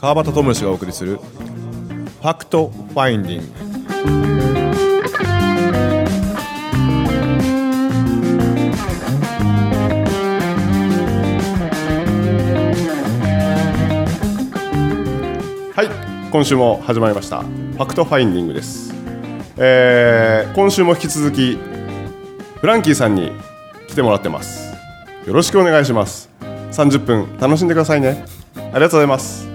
川端知義がお送りするファクトファインディング。はい今週も始まりました。ファクトファインディングです、えー今週も引き続きフランキーさんに来てもらってます。よろしくお願いします。30分楽しんでくださいね。ありがとうございます。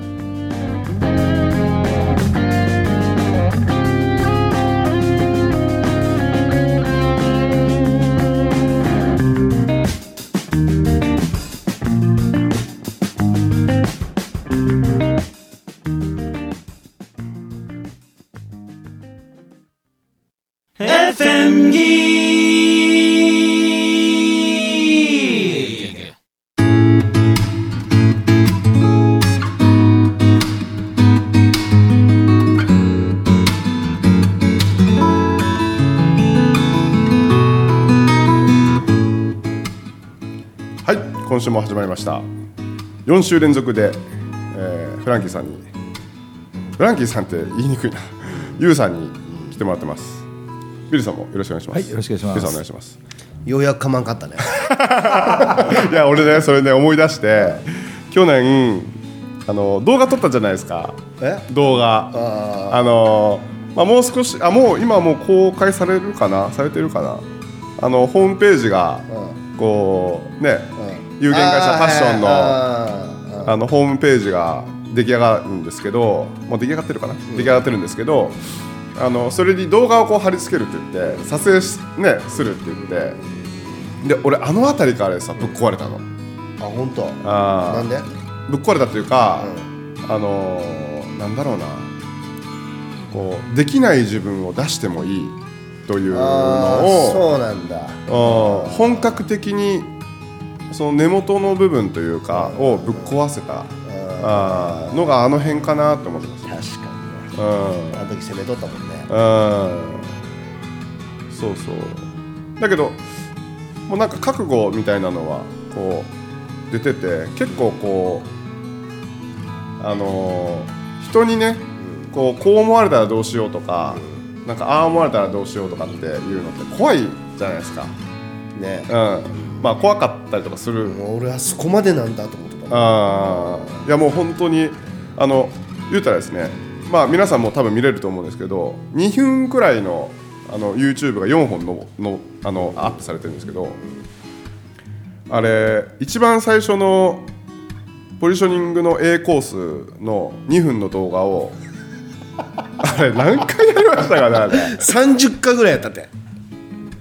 も始まりました。4週連続で、えーフランキーさんにフランキーさんって言いにくいな。ユウさんに来てもらってます。ビルさんもよろしくお願いします。はいよろしくお願いします。ビルさんお願いします。ようやくかまんかったね。いや俺ねそれね思い出して去年あの動画撮ったじゃないですか。え？動画。ああのまあ、もう少しあもう今もう公開されるかな？されてるかな？あのホームページがこうね有限会社パッションののあのホームページが出来上がるんですけどもう出来上がってるかな、出来上がってるんですけどあのそれに動画をこう貼り付けるって言って撮影し、ね、するって言って。で俺あの辺りからさぶっ壊れたの。あ本当？あー。なんで？ぶっ壊れたというか、あのーなんだろうな。こうできない自分を出してもいいというのをそうなんだ。うん本格的にその根元の部分というかをぶっ壊せたあーのがあの辺かなと思ってます。確かにね。うん。あの時攻めとったもんね。うん。そうそう。だけどもうなんか覚悟みたいなのはこう出てて結構こうあのー人にねこうこう思われたらどうしようとかなんかああ思われたらどうしようとかっていうのって怖いじゃないですか。ね。うん、まあ怖かったりとかする、俺はそこまでなんだと思ってた。あー。いやもう本当にあの言うたらですねまあ皆さんも多分見れると思うんですけど2分くらいのあの YouTube が4本ののあのアップされてるんですけどあれ一番最初のポジショニングの A コースの2分の動画を あれ何回やりましたかねあれ。30回ぐらいやったって。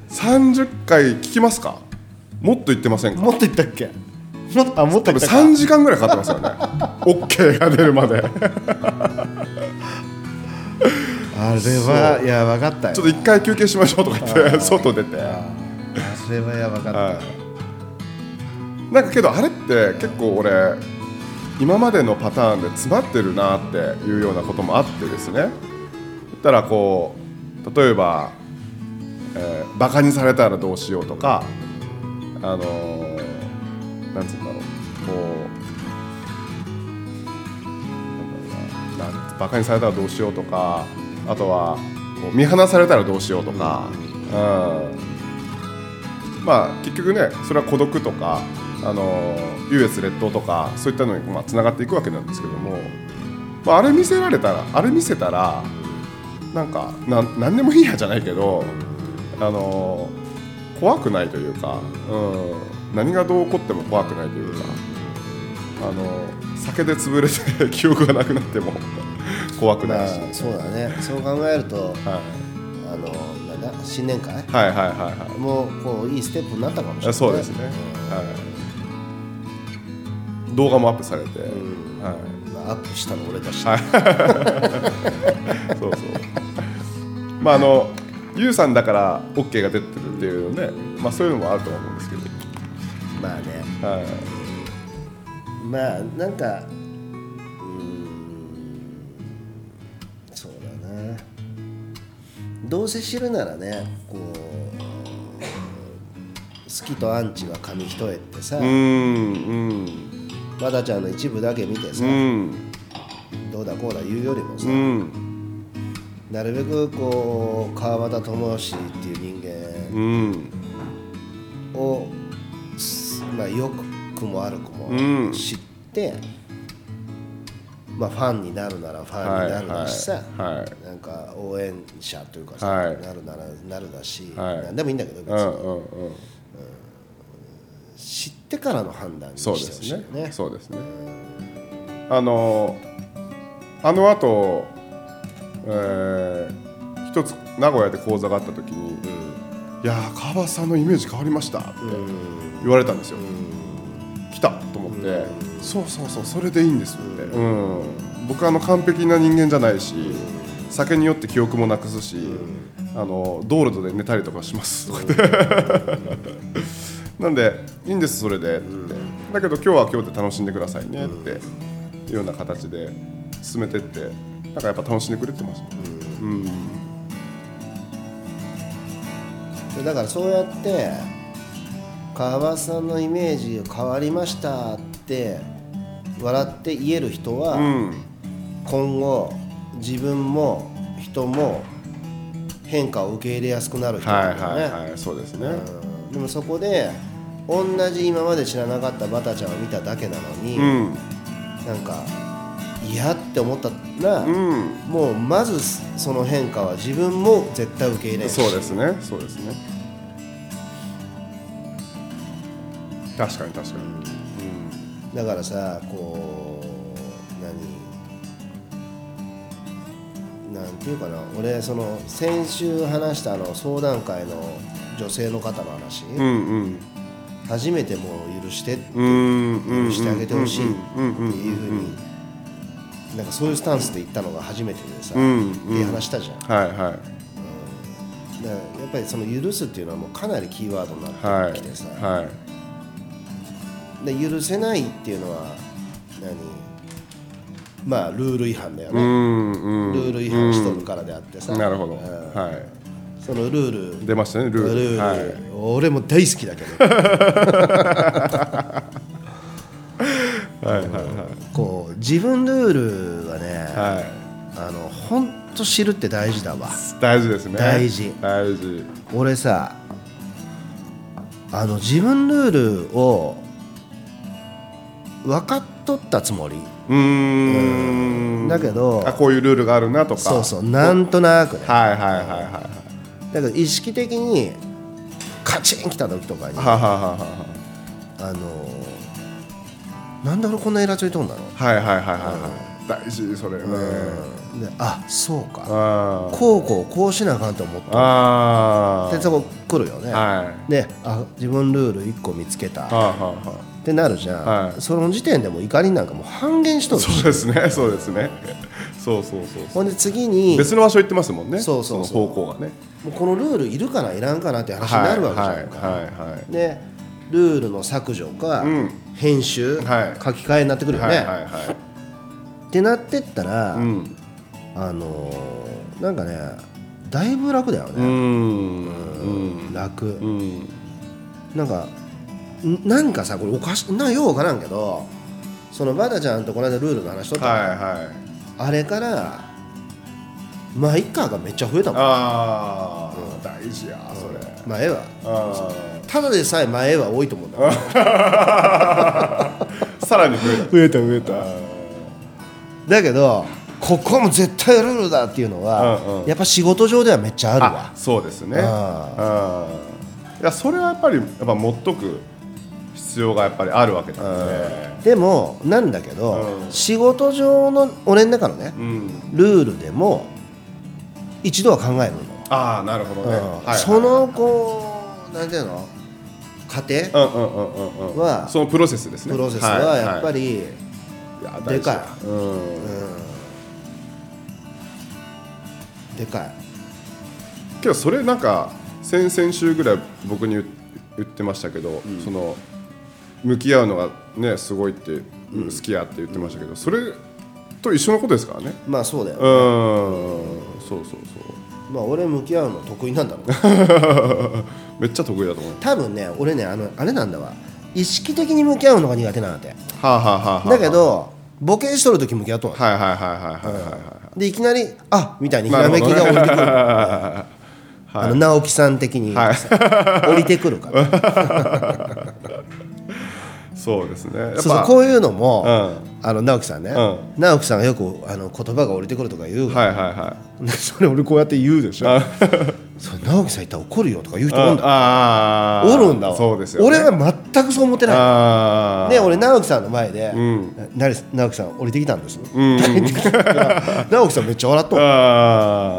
30回聞きますか？もっと言ってませんか？もっと言ったっけ？もあもっと多分言ったか。3時間ぐらいかかってますよね。OK が出るまで。あれはそいや分かったよ。ちょっと一回休憩しましょうとか言って外出て。あれはやばかった。はい。なんかけどあれって結構俺今までのパターンで詰まってるなっていうようなこともあってですね。言ったらこう例えば、えーバカにされたらどうしようとかあのーなんつうんだろう。こうなんだろうな。なんバカにされたらどうしようとかあとはこう見放されたらどうしようとか、うん、まあ結局ねそれは孤独とかあの優越劣等とかそういったのにまあつながっていくわけなんですけども、まあ、あれ見せられたらあれ見せたらなんかなん何でもいいやじゃないけどあの怖くないというか、うん、何がどう起こっても怖くないというかあの酒で潰れて記憶がなくなっても 怖くまあないし、そうだね。そう考えるとはい、あのなんだ？新年会？はいはいはいはい。もうこういいステップになったかもしれないあそうですね、はい、動画もアップされて、うん。はい。まあアップしたの俺だし、はい。そうそう。まああのユウさんだから OK が出てるっていうね、まあ、そういうのもあると思うんですけど、まあね。はい、まあなんかうーん。そうだな。どうせ知るならねこう好きとアンチは紙一重ってさ、うんうん。和田ちゃんの一部だけ見てさ、うん。うだこうだ言うよりもさ、うんなるべくこう川端智義っていう人うん。間を、すまあ、よくも悪くうん。も知って、まあ、ファンになるならファンになるだしさ、はいはいなんか応援者というかさ、はい。なるならなるだし、はい。なんでもいいんだけど別うんに、うん。うん。知ってからの判断にしてそうほしいよですね。ね。そうですね。あのあのあと、えー一つ名古屋で講座があった時に「いやー川端さんのイメージ変わりました」って言われたんですよ、来たと思って、そうそうそうそれでいいんですって、うん。僕はあの完璧な人間じゃないし、酒によって記憶もなくすし、あの道路で寝たりとかします。とかって、なんでいいんですそれで。って、だけど今日は今日で楽しんでくださいねっていうような形で進めてってなんかやっぱ楽しんでくれてます、うん。だからそうやって川端さんのイメージが変わりましたって笑って言える人は、うん。今後自分も人も変化を受け入れやすくなる人だよね、はいはいそうですね、うん。でもそこで同じ今まで知らなかったバタちゃんを見ただけなのに、うん。なんか嫌って思ったら、うん。もうまずその変化は自分も絶対受け入れるしそうですね。そうですね。確かに確かに、だからさこう何？なんていうかな。俺その先週話したあの相談会の女性の方の話、うん、うん。うん初めてもう許して許してあげてほしいってうんうんうんいうふうになんかそういうスタンスで言ったのが初めてでさ、うんっていう話したじゃん、はいはい。らやっぱりその許すっていうのはもうかなりキーワードになはいってきてさ、はいで許せないっていうのは何？まあルール違反だようね、んうん。ルール違反しとるからであってさ、なるほど。うん。はそのルール。い出ましたねルール。ルール、はい。俺も大好きだけど。はいはい自分ルールはね、はい。あの本当知るって大事だわ。大事ですね。大事。大事。俺さあの自分ルールを分かっとったつもり。うーん。だけどあこういうルールがあるなとか。そうそう。なんとなくね。はいはいはいはいはい。だけど意識的にカチン来た時とかにははははあのなんで俺こんなイラついとんだろはいはいはいはいはい。大事それね。う、であそうか。あー。こうこうこうしなあかんと思ってあでそこ来るよね、はい。であ自分ルール1個見つけた。はあはあはってなるじゃん、はい。その時点でもう怒りなんかもう半減しとるそうですね そうですね。そうそうそうそほんで次にう別の場所行ってますもんね。そうそうそう。の方向がね。もうこのルールいるかないらんかなっていう話になるわけじゃんか、はいはいはい。でルールの削除か、うん編集、はい。書き換えになってくるよね、はいはいはい。ってなってったら、うん。あのーなんかねだいぶ楽だようね、ん。楽、うん。なんかんなんかさこれおかしなようわからんけどそのバタちゃんとこの間ルールの話しとったの。はいはい。あれからまあ一家がめっちゃ増えたもん。ああ大事やそれ。まあ絵はあただでさえ前絵は多いと思うんだ。さらに増えた。増えた増えた。だけどここも絶対ルールだっていうのは、うんうん。やっぱ仕事上ではめっちゃあるあわそうですね。いやそれはやっぱりやっぱ持っとく必要がやっぱりあるわけなんで。でもなんだけど、うん。仕事上の俺の中のねうん。ルールでも一度は考えるの、ああなるほどね。うん。そのこうなんていうの？過程、うんうんうんうんうん。はそのプロセスですね。プロセスはやっぱりり、でかい。うん。でかい。けどそれなんか先々週ぐらい僕に言言ってましたけど、その向き合うのがねすごいって好きやって言ってましたけど、それと一緒のことですからね。まあそうだよ、うん。そうそうそう。まあ俺向き合うの得意なんだろうね めっちゃ得意だと思う多分ね俺ねあのあれなんだわ。意識的に向き合うのが苦手なんだってはあ、はあはあはあ、だけどボケしとる時向き合っとはいはいはいはいはいはいでいきなり「あみたいにひらめきが降りてくる、あの直樹さん的に言うとさ降りてくるからそうですね。そうこういうのも、うん。あの直樹さんね、う直樹さんがよくあの言葉が降りてくるとか言う、はいはいはい。それ俺こうやって言うでしょ。そう直樹さん言ったら怒るよとか言う人おんだ。ああおるんだわ。そうですよ、ね、俺は全くそう思ってない。で俺直樹さんの前でん「な直樹さん降りてきたんです」ん。直樹さんめっちゃ笑っと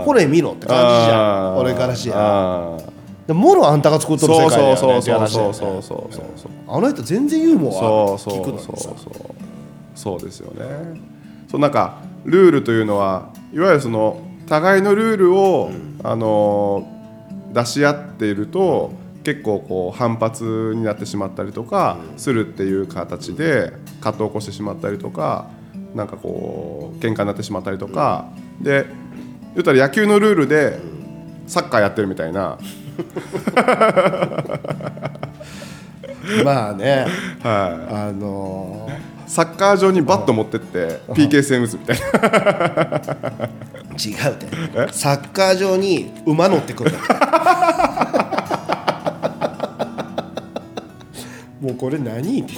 これ見ろって感じじゃん。俺からしやでもろあんたが作っとる世そう界だよねそうそうそうそうそうそうそう。あの人全然ユーモアそうそう聞くのにさ。そうそうそう。ですよね。そうなんかルールというのはいわゆるその互いのルールを、あのー出し合っていると結構こう反発になってしまったりとかするっていう形で葛藤を起こしてしまったりとかなんかこう喧嘩になってしまったりとか。で言ったら野球のルールでサッカーやってるみたいな、まあね。はい、あのサッカー場にバット持ってって PK 戦打つみたいな。ー違うって。サッカー場に馬乗ってくる もうこれ何って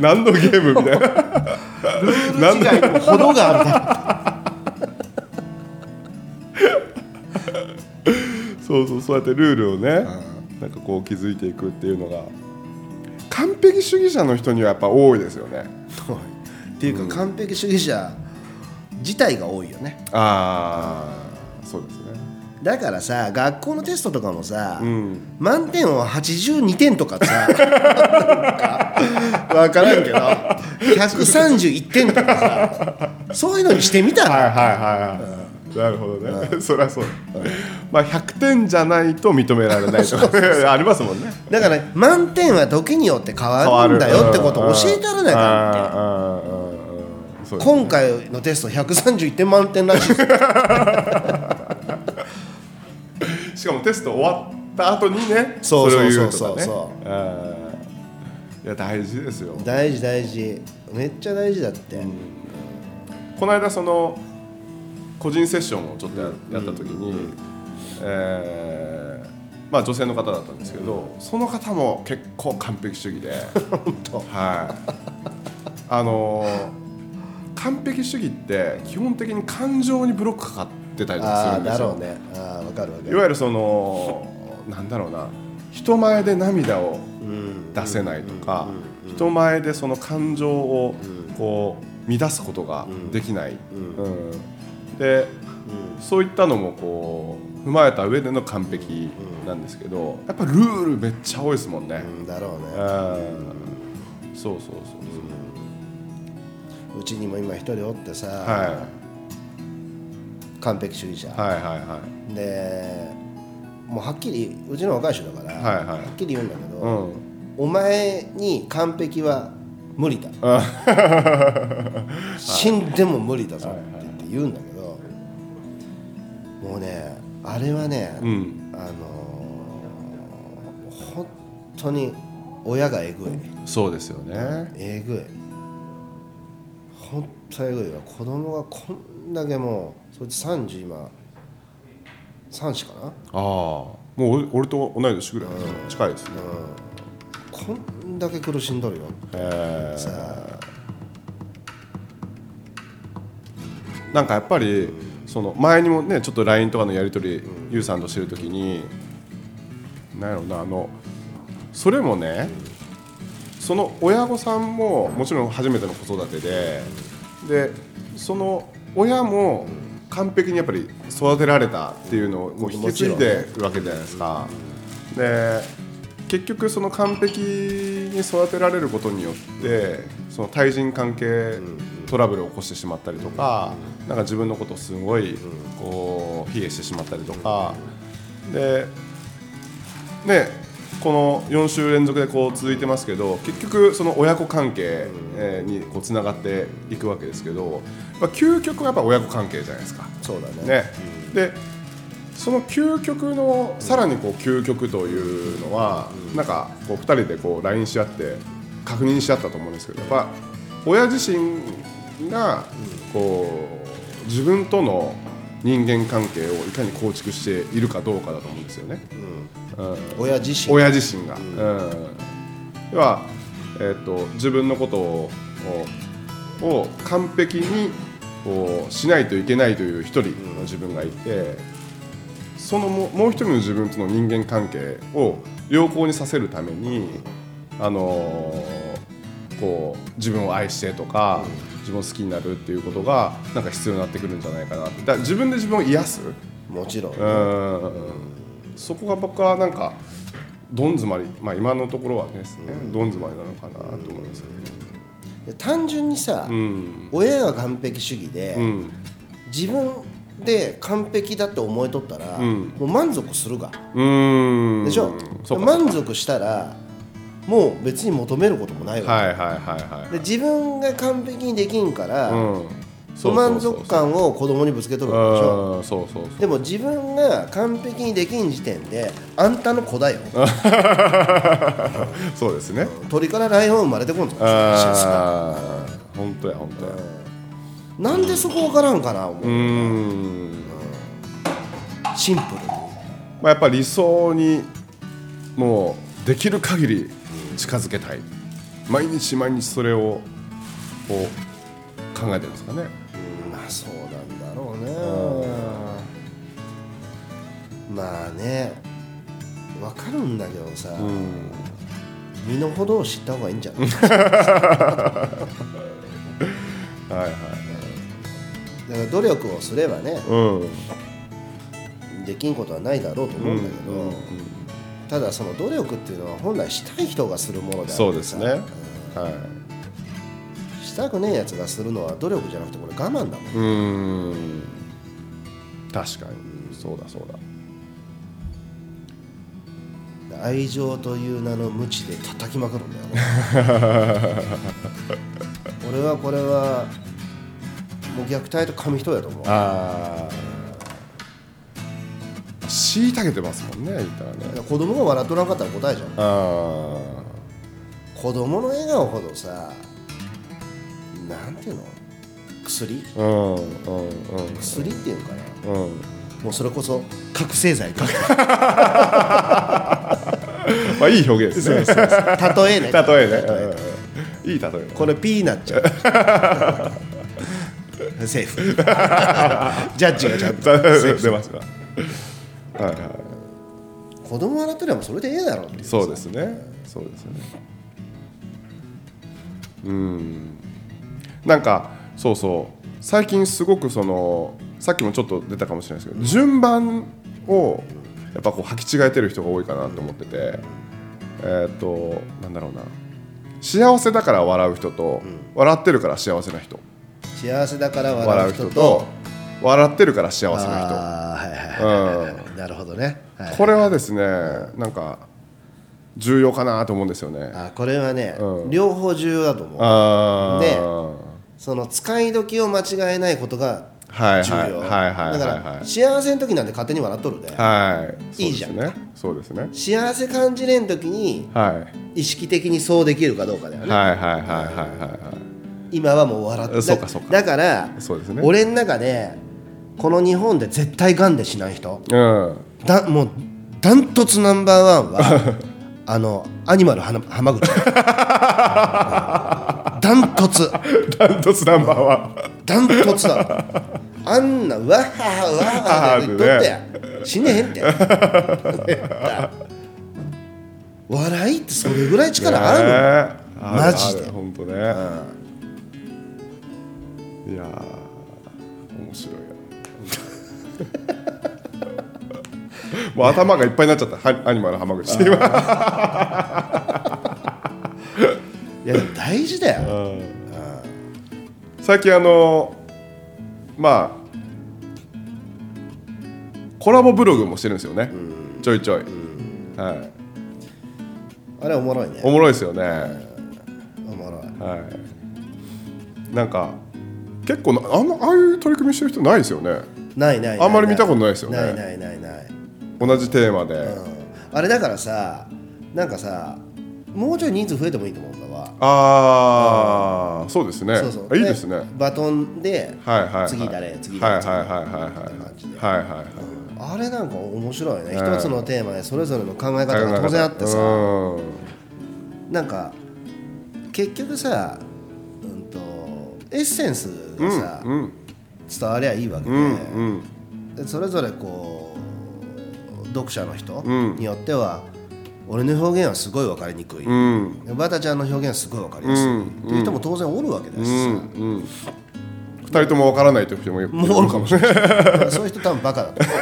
何のゲームみたいな。何の違いにも程があるそうそうそうやってルールをねなんかこう築いていくっていうのが。完璧主義者の人にはやっぱ多いですよね。ろっていうか完璧主義者自体が多いよね。ああそうですね。だからさ学校のテストとかもさ、うん。満点を82点とかさ 分からんけど 131点とかさそういうのにしてみたら、はいはいはいはいなるほどね、そりゃそう。だ、まあ100点じゃないと認められないとか ありますもんね。だから満点は時によって変わるんだよってことを教えてあらなあかんって。あーあーあーあー。そうです今回のテスト131点満点らしい。しかもテスト終わった後にねそうそうそうそうそう。あー。いや大事ですよ。大事大事。めっちゃ大事だって、この間その個人セッションをちょっとや,、やった時に、えーまあ女性の方だったんですけどその方も結構完璧主義で。はい。あのー完璧主義って基本的に感情にブロックかかってたりするんですよ。だろうね。あかる分かる。いわゆるそのなんだろうな。人前で涙をうん。出せないとか、人前でその感情をこう乱すことができない、うんで、そういったのもこう踏まえた上での完璧なんですけどやっぱルールめっちゃ多いですもんね、うんだろうね。うん。そうそうそうう。ちにも今一人おってさ、そう、はい、完璧主義者、はいはいはい。でもうはっきりうちの若い人だから、はいはい。はっきり言うんだけど、うん。お前に完璧は無理だ。死んでも無理だぞって言って言うんだけどもうねあれはね、うん。あのー本当に親がえぐい。そうですよね。えぐい。本当えぐいわ。子供がこんだけもうそいつ30今3子かな？ああ。もう俺俺と同い年ぐらい近いですね、こんだけ苦しんどるよ。え。ーさあ。なんかやっぱりその前にもねちょっと LINE とかのやり取り、ゆうさんとしてる時になんやろうなあのそれもねその親御さんももちろん初めての子育てででその親も完璧にやっぱり育てられたっていうのをもう引き継いでるわけじゃないですか。で結局その完璧に育てられることによってその対人関係トラブルを起こしてしまったりとかなんか自分のことをすごいこう卑下してしまったりとか。でねこの4週連続でこう続いてますけど結局その親子関係えーにこうつながっていくわけですけどまあ究極はやっぱ親子関係じゃないですか。そうだね。ね、でその究極のさらにこう究極というのは、なんかこう2人でこう LINE し合って確認し合ったと思うんですけどやっぱ親自身がこう自分との人間関係をいかに構築しているかどうかだと思うんですよね。うん。親自身親自身が。うん、要は、えー、と自分のことををを完璧にこうしないといけないという一人の自分がいて、そのももう一人の自分との人間関係を良好にさせるために、あのーこう自分を愛してとか、自分を好きになるっていうことがなんか必要になってくるんじゃないかなだから自分で自分を癒す？もちろん、うんそこが僕はなんかどん詰まり、まあ、今のところはですね、どん詰まりなのかなと思いますけど、単純にさ、うん。親が完璧主義で、うん。自分で完璧だって思いとったら、ん。もう満足するが。でしょ、満足したらもう別に求めることもないわけ、はいはいはいはいで自分が完璧にできんから、うん。不満足感を子供にぶつけとるわけでしょ。うんそうそうそうでも自分が完璧にできん時点であんたの子だよ。そうですね。鳥からライオン生まれてこんぞ。ああ本当や本当や。なんでそこ分からんかな思う、うーん。シンプルに。まあやっぱり理想にもうできる限り近づけたい。毎日毎日それをこう考えてるんですかね。うんまあそうなんだろうね。まあね分かるんだけどさ、うん。身の程を知った方がいいんじゃない？はいはい。だから努力をすればねうん。できんことはないだろうと思うんだけど、うんうんただその努力っていうのは本来したい人がするものであそうですね。はい。うんしたくねえやつがするのは努力じゃなくてこれ我慢だもんうーん。確かに。そうだそうだ。愛情という名の無知で叩きまくるんだよね。俺はこれはもう虐待と紙一重やと思う。ああ虐げてますもんね言ったらね。子供が笑っとらんかったら答えじゃんあ子供の笑顔ほどさなんていうの？薬？あうんうんうん。薬っていうのかな？うん。もうそれこそ覚醒剤か まあいい表現ですね。例えね。例えね。うん。いい例え。ねこれ P になっちゃうセーフ。ジャッジがちゃんと。出ましたはいはい。子供笑ってればそれでええだろっていう。そうですね。そうですね。うん。なんかそうそう。最近すごくそのさっきもちょっと出たかもしれないですけど順番をやっぱこう履き違えてる人が多いかなと思ってて。えーっとなんだろうな。幸せだから笑う人と笑ってるから幸せな人。幸せだから笑笑うう人と人と笑ってるから幸せな人なるほどね、はい、これはですねなんか重要かなと思うんですよね。あこれはね、うん。両方重要だと思う。でその使い時を間違えないことがはい重要、はいはいはいはい。だから幸せの時なんて勝手に笑っとるで、はい。いいじゃん。そうですね。そうですね。幸せ感じれん時にはい。意識的にそうできるかどうかだよね、はいはいはいはいはい。今はもう笑ってそうかそうか。だからそうですね。俺の中でこの日本で絶対がんで死ない人。うん。だもうダントツナンバーワンは あのアニマルはな浜口。ダントツ。ダントツナンバーワン。ダントツだ。あんなわははわはって言っとってや。死ねへんって笑いってそれぐらい力あるの、ねマジで。本当ね。いやもう頭がいっぱいになっちゃった。はアニマル浜口。いや大事だよ。最近あのまあコラボブログもしてるんですよね、ちょいちょい、はい、あれおもろいね。おもろいですよね、おもろい。はい、なんか結構なあああいう取り組みしてる人ないですよねないないあんまり見たことないですよね。ないないないない、同じテーマで、うん、あれだからさなんかさもうちょい人数増えてもいいと思うんだわ。ああそうですね。そうそう。あいいですね。バトンではいはいはい。次誰次はい誰はいはいはいはい。感じで。はいはいはいあれなんか面白いね、うん。一つのテーマでそれぞれの考え方が当然あってさ、うん。なんか結局さ、うん、とエッセンスがさ、うん伝わりゃいいわけで,、うんうん。でそれぞれこう読者の人うん。によっては、俺の表現はすごい分かりにくい、うん。でバタちゃんの表現はすごい分かりやすい、うんっていう人も当然おるわけだしさ、うんうん。二人ともわからないという人もおるかもしれない。そういう人多分バカだと思う。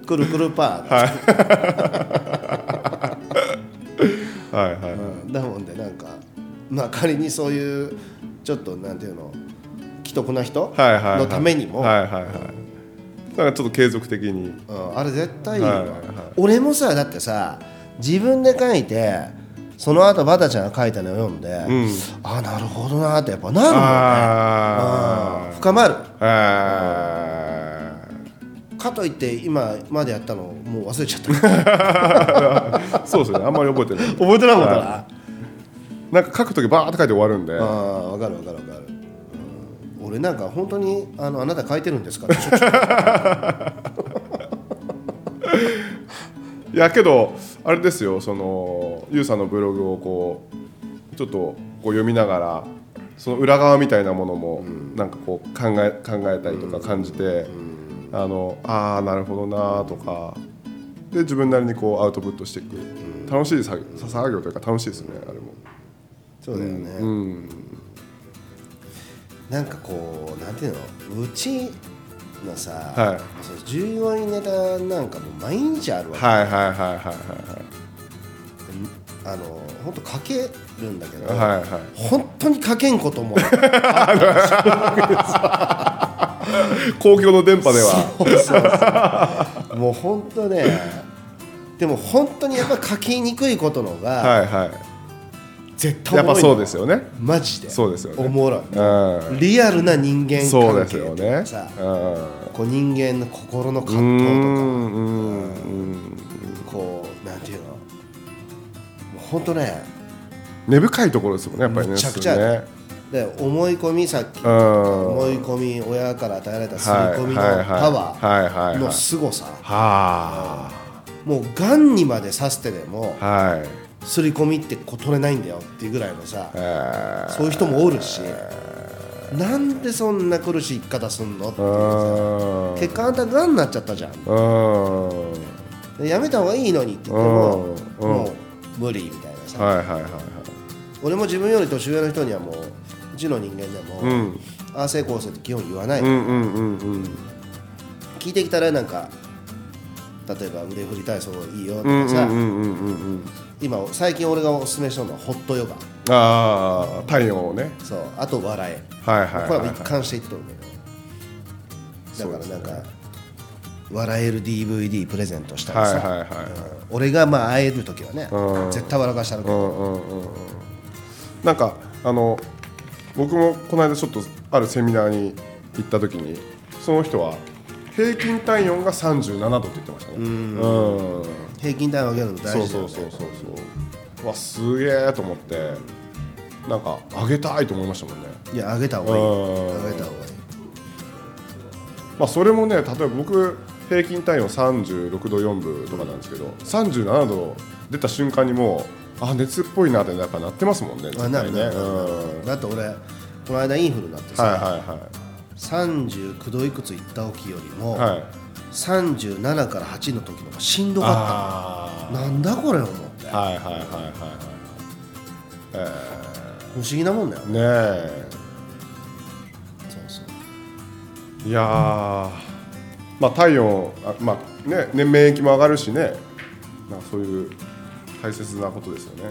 くるくるパー、はい。はいうん。だもんでなんかまあ仮にそういうちょっとなんていうの既得な人はいはいはい。のためにも、はいはいはい。なんかちょっと継続的に。うんあれ絶対いいよ、はいはいはい。俺もさだってさ自分で書いてその後バタちゃんが書いたのを読んで、ん。あなるほどなってやっぱなるもんね。あうん。深まる。かといって今までやったのもう忘れちゃった。ー そうですね。あんまり覚えてない。覚えてなかったな、はなんか書くときバーって書いて終わるんで。ああ分かる分かる分かる、うん。俺なんか本当にあのあなた書いてるんですか？いやけどあれですよそのゆうさんのブログをこうちょっとこう読みながらその裏側みたいなものもなんかこう考え考えたりとか感じて、あのああなるほどなとかで自分なりにこうアウトプットしていく、楽しい作業というか楽しいですねあれも。そうだよね、うん。なんかこうなんていうの？うちのさ、はい。そう従業員ネタなんかもう毎日あるわけ、はいはいはいはいはいあの本当書けるんだけど、はいはい。はい本当に書けんことも。公共の電波では。もう本当ねでも本当にやっぱ書きにくいことのがはいはい絶対やっぱそうですよね。マジで。そうですよね。おもろい。うん。リアルな人間そうです関係よね。さうん。こう人間の心の葛う藤とかんうんうんこうなんていうの。もう本当ね。根深いところですもんねやっぱりねむちゃくちゃね。で思い込みさっき。うん。思い込み親から与えられた刷はいり込みのパワーの凄さ。はもうがんにまで刺してでもあはい刷り込みってこう取れないんだよっていうぐらいのさえー。そういう人もおるしなんでそんな苦しい生き方すんのってうん。結果あんたがんになっちゃったじゃん。やめた方がいいのにって言ってもうん。もう無理みたいなさ。はいはいはいはい。俺も自分より年上の人にはもううちの人間でも、うん。ああ成功せって基本言わない、うんうんうんうん。聞いてきたらなんか例えば腕振り体操いいよとうんかさ、今最近俺がおすすめしたのはホットヨガ。ああ体温をね。そうあと笑え。はいはいこれははい一貫していっとるけどだからなんか、笑える DVD プレゼントしたりさ、はいはいはいはい。うん。俺がまあ会える時はね、うん。絶対笑かしたるけうど、んうんうんうん。なんかあの僕もこの間ちょっとあるセミナーに行った時にその人は平均体温が37度って言ってましたね。うん。平均体温上げるの大事だよね。そうそうそうそうわすげえと思って。なんか上げたいと思いましたもんね。いや上げた方がいい。うん。上げた方がいい。まあそれもね例えば僕平均体温36度4分とかなんですけど37度出た瞬間にもうあ熱っぽいなってやっぱなってますもんねね。なるねうん。だって俺この間インフルになってさ、はいはいは39度いくついった時よりも、い。はい37から8の時の方がしんどかあった。なんだこれ思って。あはいはいはいはいはい。え不思議なもんだよ。ー、ねえ。そうそう。いやー。まあ体温あまあねね免疫も上がるしね。まあそういう大切なことですよね。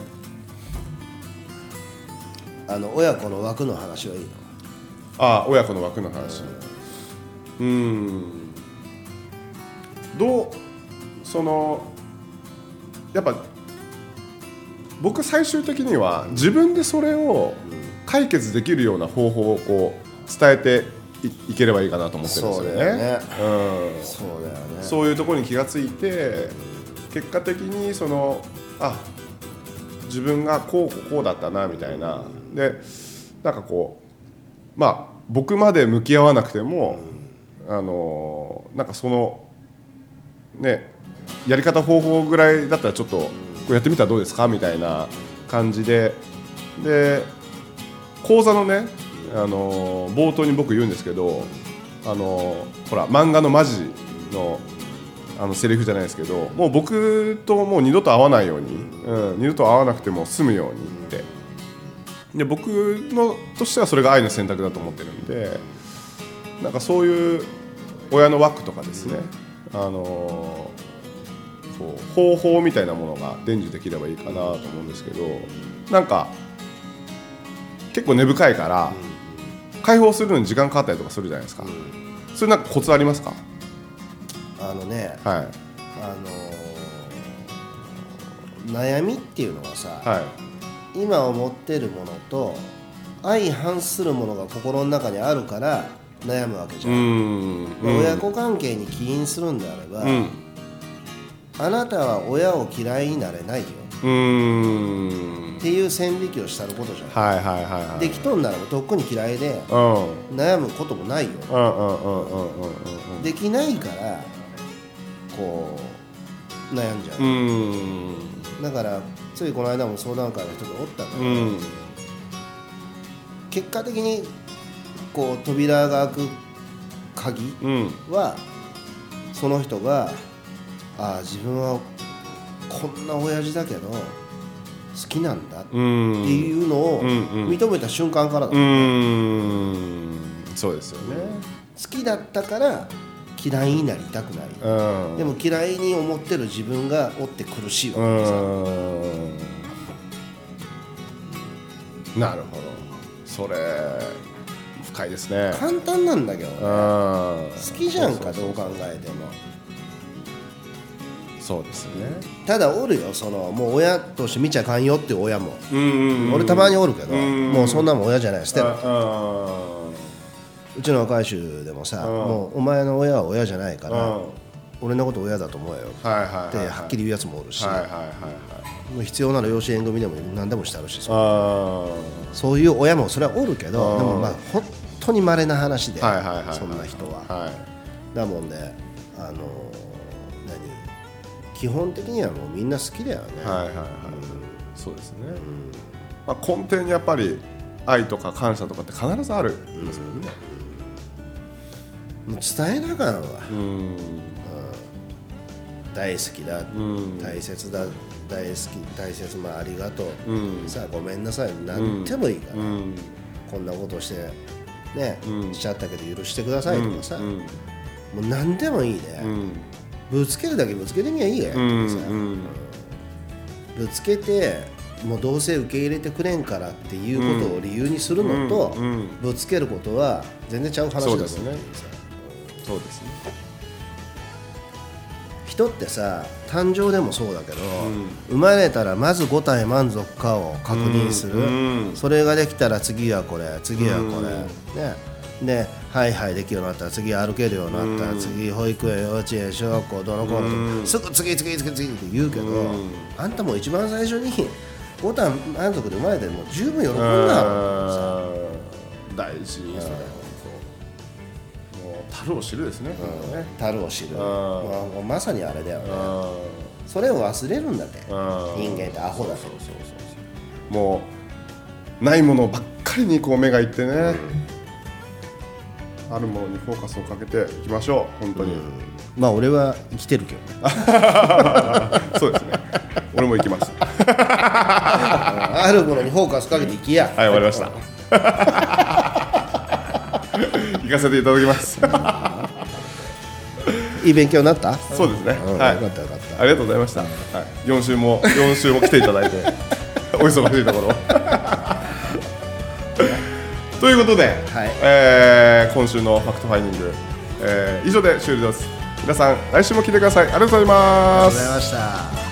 あの親子の枠の話はいいの？ああ親子の枠の話。うーん。どうそのやっぱ僕最終的には自分でそれを解決できるような方法をこう伝えていいければいいかなと思ってるんですよね。そうだよね。うん。そうだよねそういうところに気がついて結果的にそのあ自分がこうこうだったなみたいな。でなんかこうまあ僕まで向き合わなくても、あのなんかそのねやり方方法ぐらいだったらちょっとこうやってみたらどうですか？みたいな感じで。で講座のね、あの冒頭に僕言うんですけど、あのほら漫画のマジのあのセリフじゃないですけどもう僕ともう二度と会わないように、うん、二度と会わなくても済むようにって。で僕のとしてはそれが愛の選択だと思ってるんでなんかそういう親の枠とかですね、あのこう方法みたいなものが伝授できればいいかなと思うんですけどなんか結構根深いから解放するのに時間かかったりとかするじゃないですか、それなんかコツありますか？あのねはい。あのー悩みっていうのはさ、はい今思ってるものと相反するものが心の中にあるから悩むわけじうゃん、ん。うん親子関係に起因するんであれば、うん。あなたは親を嫌いになれないよ。うん。っていう線引きをしたることじゃん、はいはいはいはい。できとんならとっくに嫌いで悩むこともないよ。できないからこう悩んじゃう、うん。だからついこの間も相談会の人がおったんだけど、うん。結果的にこう扉が開く鍵うん。はその人がああ自分はこんな親父だけど好きなんだってうんいうのを認めた瞬間からだ、う好ん。そうですよね。きだったから嫌いになりたくない、うん。でも嫌いに思ってる自分がおって苦しいわうけなるほど。それ深いですね。簡単なんだけど、うん。好好きじゃんかどう考えても。そうですね。ただおるよそのもう親として見ちゃあかんよっていう親も、うん俺たまにおるけど、うんもうそんなもん親じゃない。捨てろ。あうちの若い衆でもさ、うん。もうお前の親は親じゃないから、うん。俺のこと親だと思えよ。はいはいはいってはっきり言うやつもおるし、はいはいはいはいもう必要なら養子縁組でも何でもしてあるしそうあそういう親もそれはおるけど、うん。でもまあ本当に稀な話で、そんな人は、あはい。だもんねあのー何？基本的にはもうみんな好きだよね、はいはいはい。そうですね。まあ根底にやっぱり愛とか感謝とかって必ずあるんですよねもう伝えながらはうん。大好きだ、ん。大切だ大好き大切まあありがとう、うん。さあごめんなさい。何でもいいから、うん。こんなことしてね、うん。しちゃったけど許してくださいとかさ、うん。もう何でもいいね、うん。ぶつけるだけぶつけてみりゃいいや、ぶつけてもうどうせ受け入れてくれんからっていうことを理由にするのと、ぶつけることは全然ちゃう話ですねそうですね。人ってさ誕生でもそうだけど、生まれたらまず5体満足かを確認する、うん。それができたら次はこれ次はこれ、ね。ではいはいできるようになったら次歩けるようになったら、次保育園幼稚園小学校どの子の、すぐ次次次次って言うけど、あんたもう一番最初に5体満足で生まれてもう十分喜んだ大事それ樽を知るですね。本当ね。樽を知る。ん。もうまさにあれだよね。あそれを忘れるんだって。ー人間ってアホだと。そうそうそうそう。もうないものばっかりにこう目がいってね、あるものにフォーカスをかけていきましょう本当に、まあ俺は生きてるけどね。そうですね。俺も行きます。あるものにフォーカスかけていきや。はい終わりました 行かせていただきます。いい勉強になった？そうですね、うんはい。よかったよかった。ありがとうございました、はい、4週も4週も来ていただいて お忙しいところ ということで、はい。えー今週のファクトファインディング、えー以上で終了です。皆さん来週も来てください。ありがとうございます。ありがとうございました